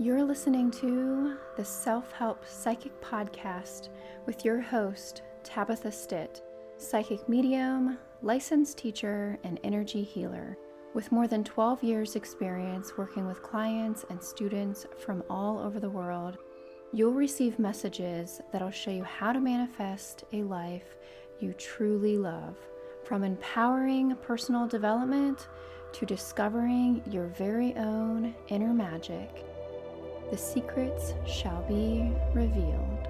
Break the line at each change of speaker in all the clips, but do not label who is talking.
You're listening to the Self Help Psychic Podcast with your host, Tabitha Stitt, psychic medium, licensed teacher, and energy healer. With more than 12 years' experience working with clients and students from all over the world, you'll receive messages that'll show you how to manifest a life you truly love. From empowering personal development to discovering your very own inner magic, the secrets shall be revealed.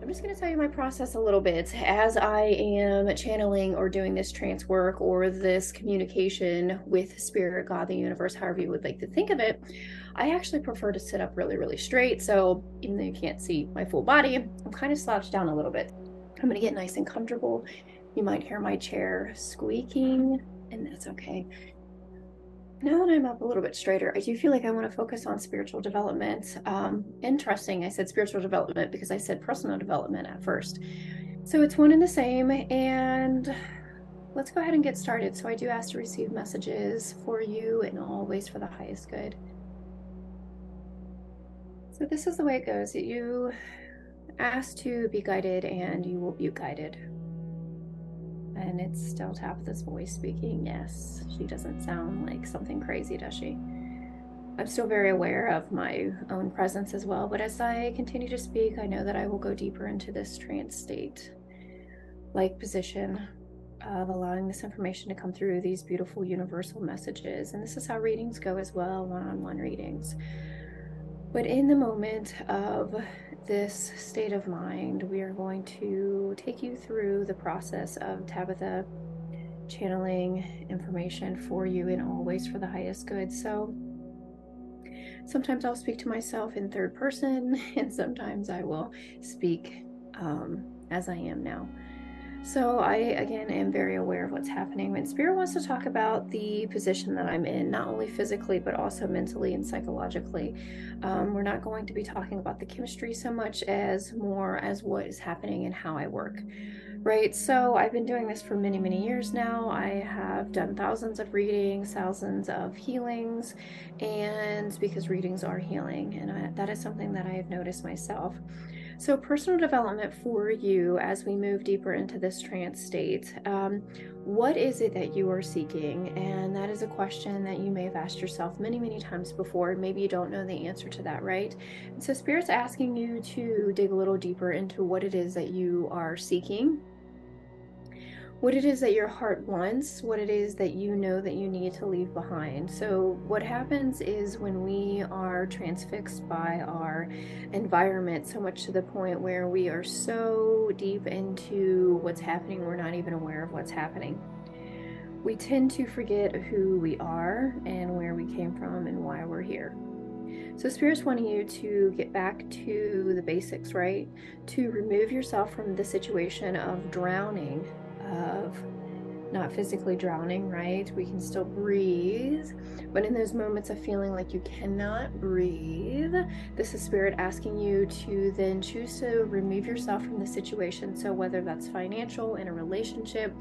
I'm just going to tell you my process a little bit as I am channeling or doing this trance work or this communication with spirit, God, the universe, however you would like to think of it. I actually prefer to sit up really, really straight. So even though you can't see my full body, I'm kind of slouched down a little bit. I'm going to get nice and comfortable. You might hear my chair squeaking, and that's okay now that I'm up a little bit straighter, I do feel like I want to focus on spiritual development. Um, interesting, I said spiritual development because I said personal development at first. So it's one and the same. And let's go ahead and get started. So I do ask to receive messages for you and always for the highest good. So this is the way it goes. You ask to be guided and you will be guided. And it's still Tabitha's voice speaking. Yes, she doesn't sound like something crazy, does she? I'm still very aware of my own presence as well, but as I continue to speak, I know that I will go deeper into this trance state like position of allowing this information to come through these beautiful universal messages. And this is how readings go as well one on one readings. But in the moment of this state of mind, we are going to take you through the process of Tabitha channeling information for you and always for the highest good. So sometimes I'll speak to myself in third person, and sometimes I will speak um, as I am now. So I again am very aware of what's happening. And Spirit wants to talk about the position that I'm in, not only physically but also mentally and psychologically. Um, we're not going to be talking about the chemistry so much as more as what is happening and how I work. Right, so I've been doing this for many, many years now. I have done thousands of readings, thousands of healings, and because readings are healing, and I, that is something that I have noticed myself. So, personal development for you as we move deeper into this trance state. Um, what is it that you are seeking? And that is a question that you may have asked yourself many, many times before. Maybe you don't know the answer to that, right? So, Spirit's asking you to dig a little deeper into what it is that you are seeking what it is that your heart wants, what it is that you know that you need to leave behind. So, what happens is when we are transfixed by our environment so much to the point where we are so deep into what's happening, we're not even aware of what's happening. We tend to forget who we are and where we came from and why we're here. So, Spirit's wanting you to get back to the basics, right? To remove yourself from the situation of drowning of not physically drowning, right? We can still breathe. But in those moments of feeling like you cannot breathe, this is spirit asking you to then choose to remove yourself from the situation. So, whether that's financial, in a relationship,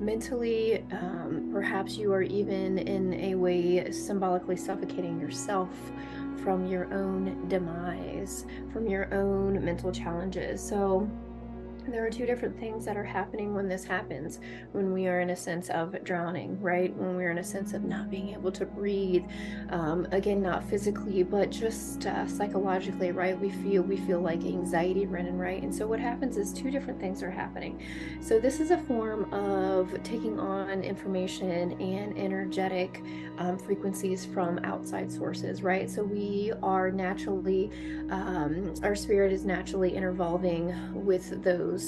mentally, um, perhaps you are even in a way symbolically suffocating yourself from your own demise, from your own mental challenges. So, there are two different things that are happening when this happens. When we are in a sense of drowning right? When we're in a sense of not being able to breathe um, again not physically but just uh, psychologically right? We feel we feel like anxiety running right? And so what happens is two different things are happening. So this is a form of taking on information and energetic um, frequencies from outside sources right? So we are naturally um, our spirit is naturally intervolving with those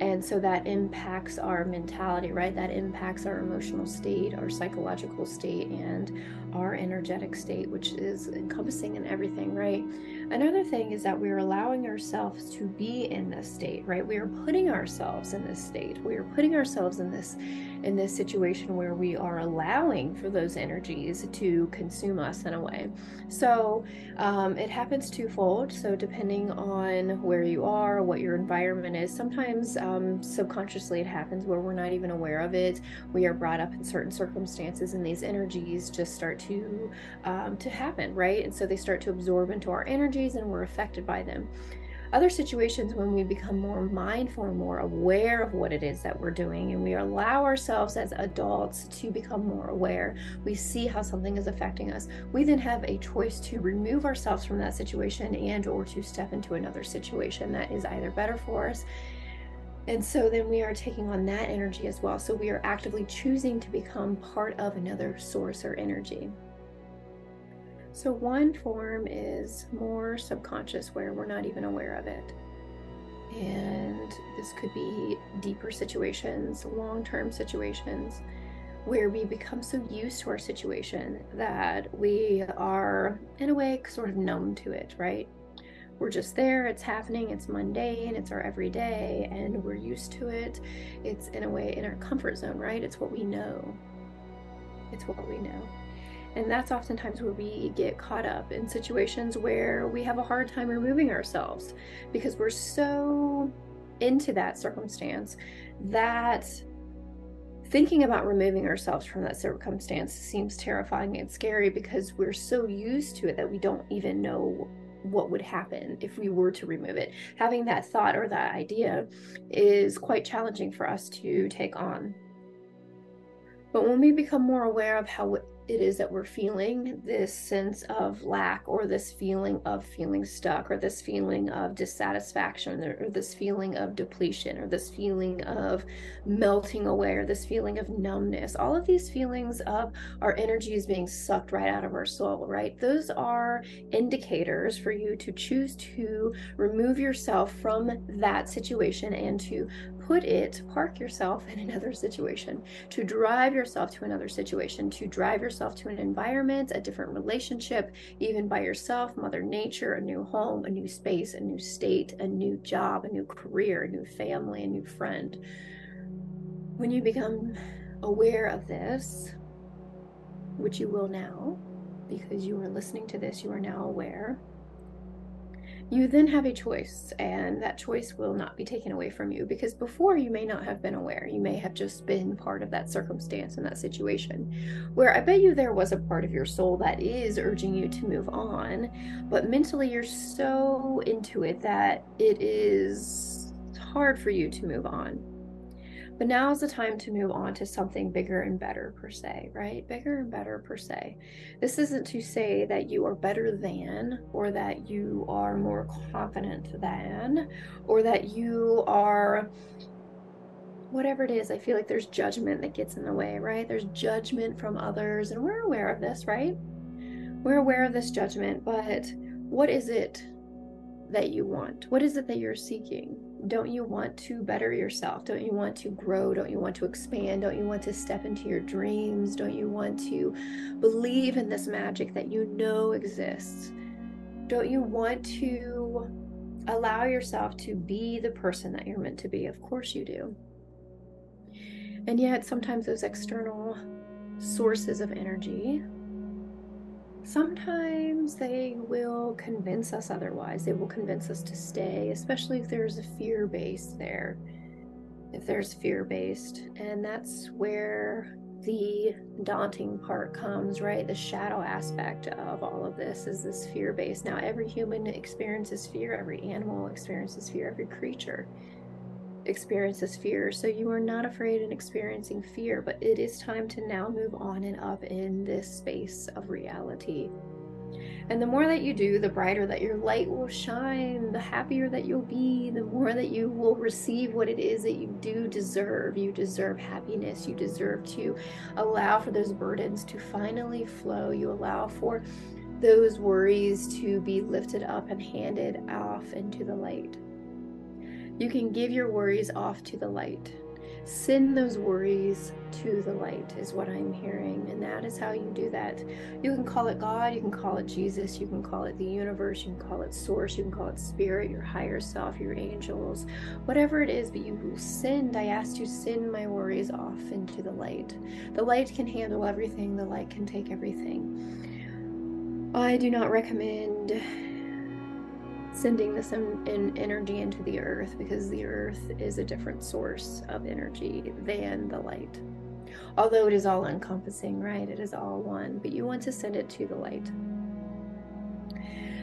And so that impacts our mentality, right? That impacts our emotional state, our psychological state, and our energetic state, which is encompassing in everything, right? Another thing is that we're allowing ourselves to be in this state, right? We are putting ourselves in this state. We are putting ourselves in this in this situation where we are allowing for those energies to consume us in a way. So um, it happens twofold. So, depending on where you are, what your environment is, sometimes um, subconsciously it happens where we're not even aware of it. We are brought up in certain circumstances, and these energies just start to um, to happen, right? And so they start to absorb into our energies, and we're affected by them other situations when we become more mindful and more aware of what it is that we're doing and we allow ourselves as adults to become more aware we see how something is affecting us we then have a choice to remove ourselves from that situation and or to step into another situation that is either better for us and so then we are taking on that energy as well so we are actively choosing to become part of another source or energy so, one form is more subconscious, where we're not even aware of it. And this could be deeper situations, long term situations, where we become so used to our situation that we are, in a way, sort of numb to it, right? We're just there, it's happening, it's mundane, it's our everyday, and we're used to it. It's, in a way, in our comfort zone, right? It's what we know. It's what we know. And that's oftentimes where we get caught up in situations where we have a hard time removing ourselves because we're so into that circumstance that thinking about removing ourselves from that circumstance seems terrifying and scary because we're so used to it that we don't even know what would happen if we were to remove it. Having that thought or that idea is quite challenging for us to take on. But when we become more aware of how it is that we're feeling this sense of lack or this feeling of feeling stuck or this feeling of dissatisfaction or this feeling of depletion or this feeling of melting away or this feeling of numbness. All of these feelings of our energy is being sucked right out of our soul right? Those are indicators for you to choose to remove yourself from that situation and to put it, park yourself in another situation, to drive yourself to another situation, to drive yourself to an environment, a different relationship, even by yourself, Mother Nature, a new home, a new space, a new state, a new job, a new career, a new family, a new friend. When you become aware of this, which you will now, because you are listening to this, you are now aware you then have a choice, and that choice will not be taken away from you because before you may not have been aware. You may have just been part of that circumstance and that situation where I bet you there was a part of your soul that is urging you to move on, but mentally you're so into it that it is hard for you to move on. But now is the time to move on to something bigger and better, per se, right? Bigger and better, per se. This isn't to say that you are better than, or that you are more confident than, or that you are whatever it is. I feel like there's judgment that gets in the way, right? There's judgment from others, and we're aware of this, right? We're aware of this judgment, but what is it that you want? What is it that you're seeking? Don't you want to better yourself? Don't you want to grow? Don't you want to expand? Don't you want to step into your dreams? Don't you want to believe in this magic that you know exists? Don't you want to allow yourself to be the person that you're meant to be? Of course you do. And yet, sometimes those external sources of energy sometimes they will convince us otherwise. They will convince us to stay, especially if there's a fear base there. If there's fear based. And that's where the daunting part comes, right? The shadow aspect of all of this is this fear base. Now, every human experiences fear, every animal experiences fear, every creature experiences fear. So you are not afraid in experiencing fear, but it is time to now move on and up in this space of reality. And the more that you do, the brighter that your light will shine, the happier that you'll be, the more that you will receive what it is that you do deserve. You deserve happiness. You deserve to allow for those burdens to finally flow. You allow for those worries to be lifted up and handed off into the light. You can give your worries off to the light. Send those worries to the light, is what I'm hearing. And that is how you do that. You can call it God, you can call it Jesus, you can call it the universe, you can call it source, you can call it spirit, your higher self, your angels, whatever it is. But you send, I asked you, send my worries off into the light. The light can handle everything, the light can take everything. I do not recommend sending this in, in, energy into the earth because the earth is a different source of energy than the light. Although it is all encompassing, right? It is all one, but you want to send it to the light.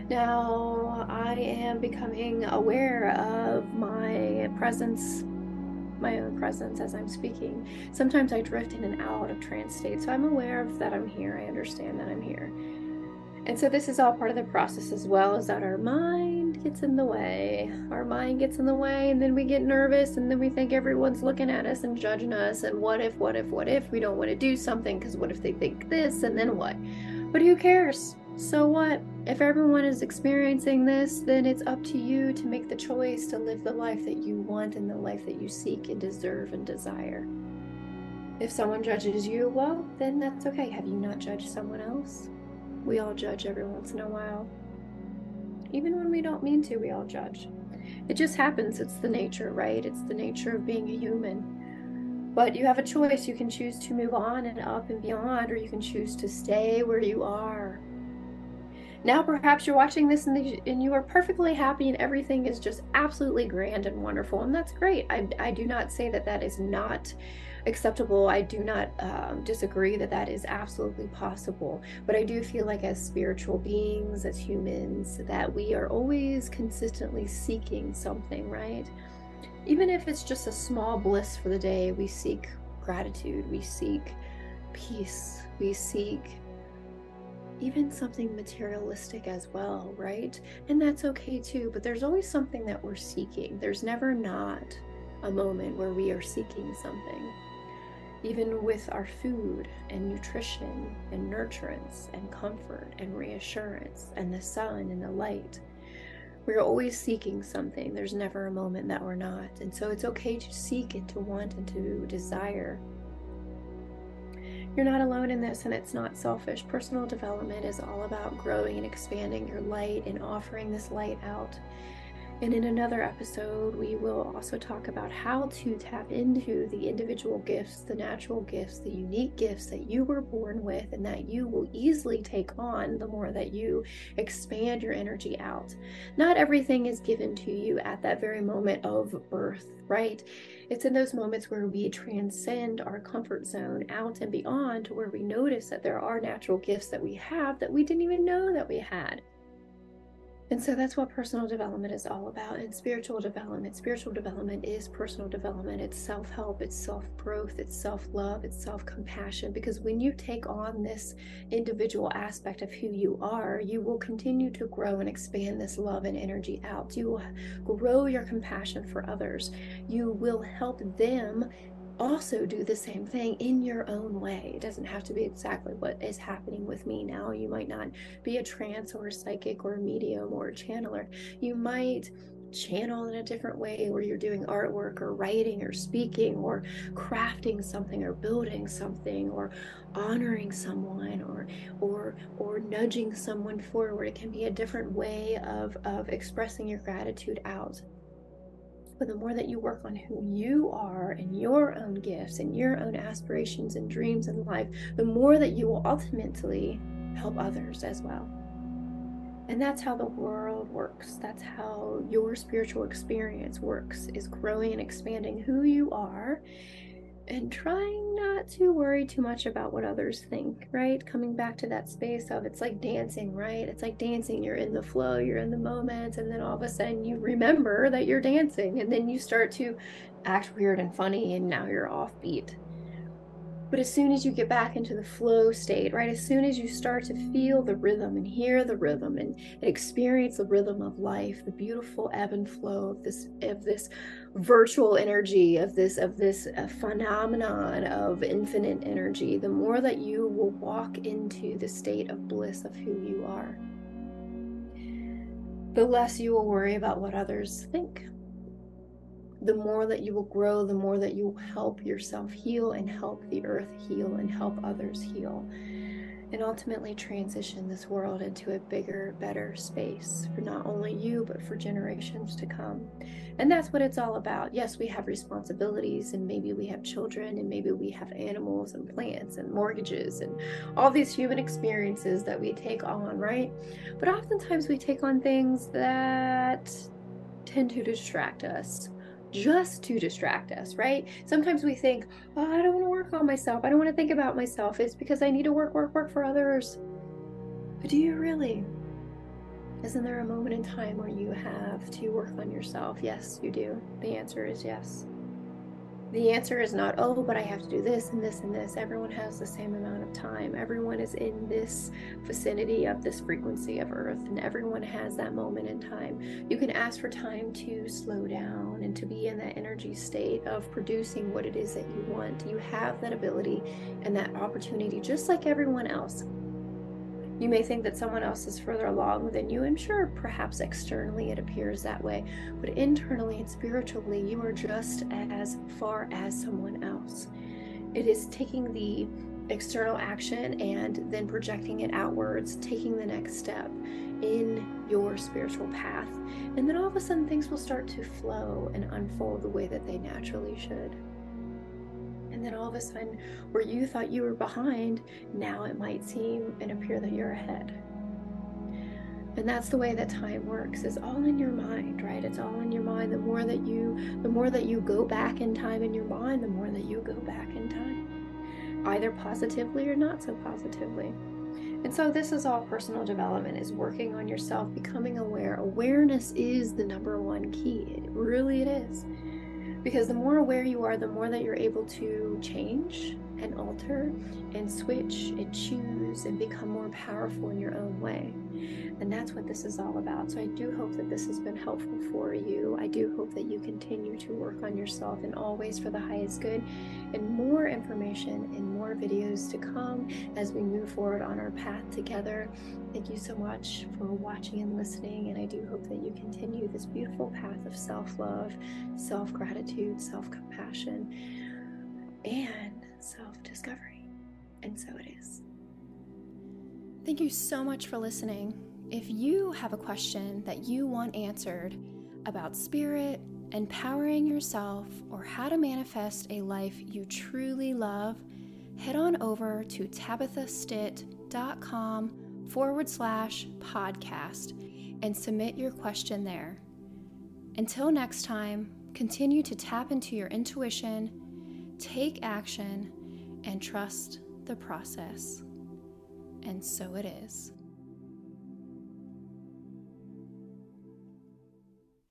Now, I am becoming aware of my presence, my own presence as I'm speaking. Sometimes I drift in and out of trance state, so I'm aware of that I'm here. I understand that I'm here. And so this is all part of the process as well, is that our mind gets in the way. Our mind gets in the way, and then we get nervous, and then we think everyone's looking at us and judging us. And what if, what if, what if we don't want to do something? Because what if they think this, and then what? But who cares? So what? If everyone is experiencing this, then it's up to you to make the choice to live the life that you want and the life that you seek and deserve and desire. If someone judges you, well, then that's okay. Have you not judged someone else? We all judge every once in a while. Even when we don't mean to, we all judge. It just happens. It's the nature, right? It's the nature of being a human. But you have a choice. You can choose to move on and up and beyond, or you can choose to stay where you are. Now, perhaps you're watching this and, the, and you are perfectly happy and everything is just absolutely grand and wonderful, and that's great. I, I do not say that that is not acceptable. I do not um, disagree that that is absolutely possible. But I do feel like, as spiritual beings, as humans, that we are always consistently seeking something, right? Even if it's just a small bliss for the day, we seek gratitude, we seek peace, we seek even something materialistic as well, right? And that's okay too, but there's always something that we're seeking. There's never not a moment where we are seeking something even with our food and nutrition and nurturance and comfort and reassurance and the sun and the light. We're always seeking something. There's never a moment that we're not. And so it's okay to seek and to want and to desire. You're not alone in this, and it's not selfish. Personal development is all about growing and expanding your light and offering this light out and in another episode, we will also talk about how to tap into the individual gifts, the natural gifts, the unique gifts that you were born with, and that you will easily take on the more that you expand your energy out. Not everything is given to you at that very moment of birth, right? It's in those moments where we transcend our comfort zone out and beyond to where we notice that there are natural gifts that we have that we didn't even know that we had. And so that's what personal development is all about. And spiritual development, spiritual development is personal development. It's self help, it's self growth, it's self love, it's self compassion. Because when you take on this individual aspect of who you are, you will continue to grow and expand this love and energy out. You will grow your compassion for others. You will help them also do the same thing in your own way. It doesn't have to be exactly what is happening with me now. You might not be a trance or a psychic or a medium or a channeler. You might channel in a different way where you're doing artwork or writing or speaking or crafting something or building something or honoring someone or or or nudging someone forward it can be a different way of of expressing your gratitude out but the more that you work on who you are and your own gifts and your own aspirations and dreams in life, the more that you will ultimately help others as well. And that's how the world works. That's how your spiritual experience works is growing and expanding who you are and trying not to worry too much about what others think, right? Coming back to that space of it's like dancing, right? It's like dancing. You're in the flow, you're in the moment, and then all of a sudden you remember that you're dancing, and then you start to act weird and funny, and now you're offbeat. But as soon as you get back into the flow state, right, as soon as you start to feel the rhythm and hear the rhythm and, experience the rhythm of life, the beautiful ebb and flow of this of this virtual energy, of this of this uh, phenomenon of infinite energy, the more that you will walk into the state of bliss of who you are, the less you will worry about what others think the more that you will grow, the more that you will help yourself heal and help the earth heal and help others heal and ultimately transition this world into a bigger, better space for not only you, but for generations to come. And that's what it's all about. Yes, we have responsibilities, and maybe we have children, and maybe we have animals and plants and mortgages and all these human experiences that we take on, right? But oftentimes we take on things that tend to distract us just to distract us, right? Sometimes we think, oh, I don't want to work on myself. I don't want to think about myself. It's because I need to work, work, work for others. But do you really? Isn't there a moment in time where you have to work on yourself? Yes, you do. The answer is yes the answer is not, oh, but I have to do this and this and this. Everyone has the same amount of time. Everyone is in this vicinity of this frequency of Earth, and everyone has that moment in time. You can ask for time to slow down and to be in that energy state of producing what it is that you want. You have that ability and that opportunity, just like everyone else. You may think that someone else is further along than you, and sure, perhaps externally it appears that way, but internally and spiritually, you are just as far as someone else. It is taking the external action and then projecting it outwards, taking the next step in your spiritual path. And then all of a sudden, things will start to flow and unfold the way that they naturally should. Then all of a sudden, where you thought you were behind, now it might seem and appear that you're ahead. And that's the way that time works. It's all in your mind, right? It's all in your mind. The more that you the more that you go back in time in your mind, the more that you go back in time. Either positively or not so positively. And so this is all personal development is working on yourself, becoming aware. Awareness is the number one key. It really it is because the more aware you are, the more that you're able to change and alter and switch and choose and become more powerful in your own way. And that's what this is all about. So I do hope that this has been helpful for you. I do hope that you continue to work on yourself and always for the highest good. And more information and more videos to come as we move forward on our path together. Thank you so much for watching and listening. And I do hope that you continue this beautiful path of self love, self gratitude, self compassion, and self discovery. And so it is. Thank you so much for listening. If you have a question that you want answered about spirit, empowering yourself, or how to manifest a life you truly love, head on over to tabithastitt.com forward slash podcast and submit your question there. Until next time, continue to tap into your intuition, take action, and trust the process. And so it is.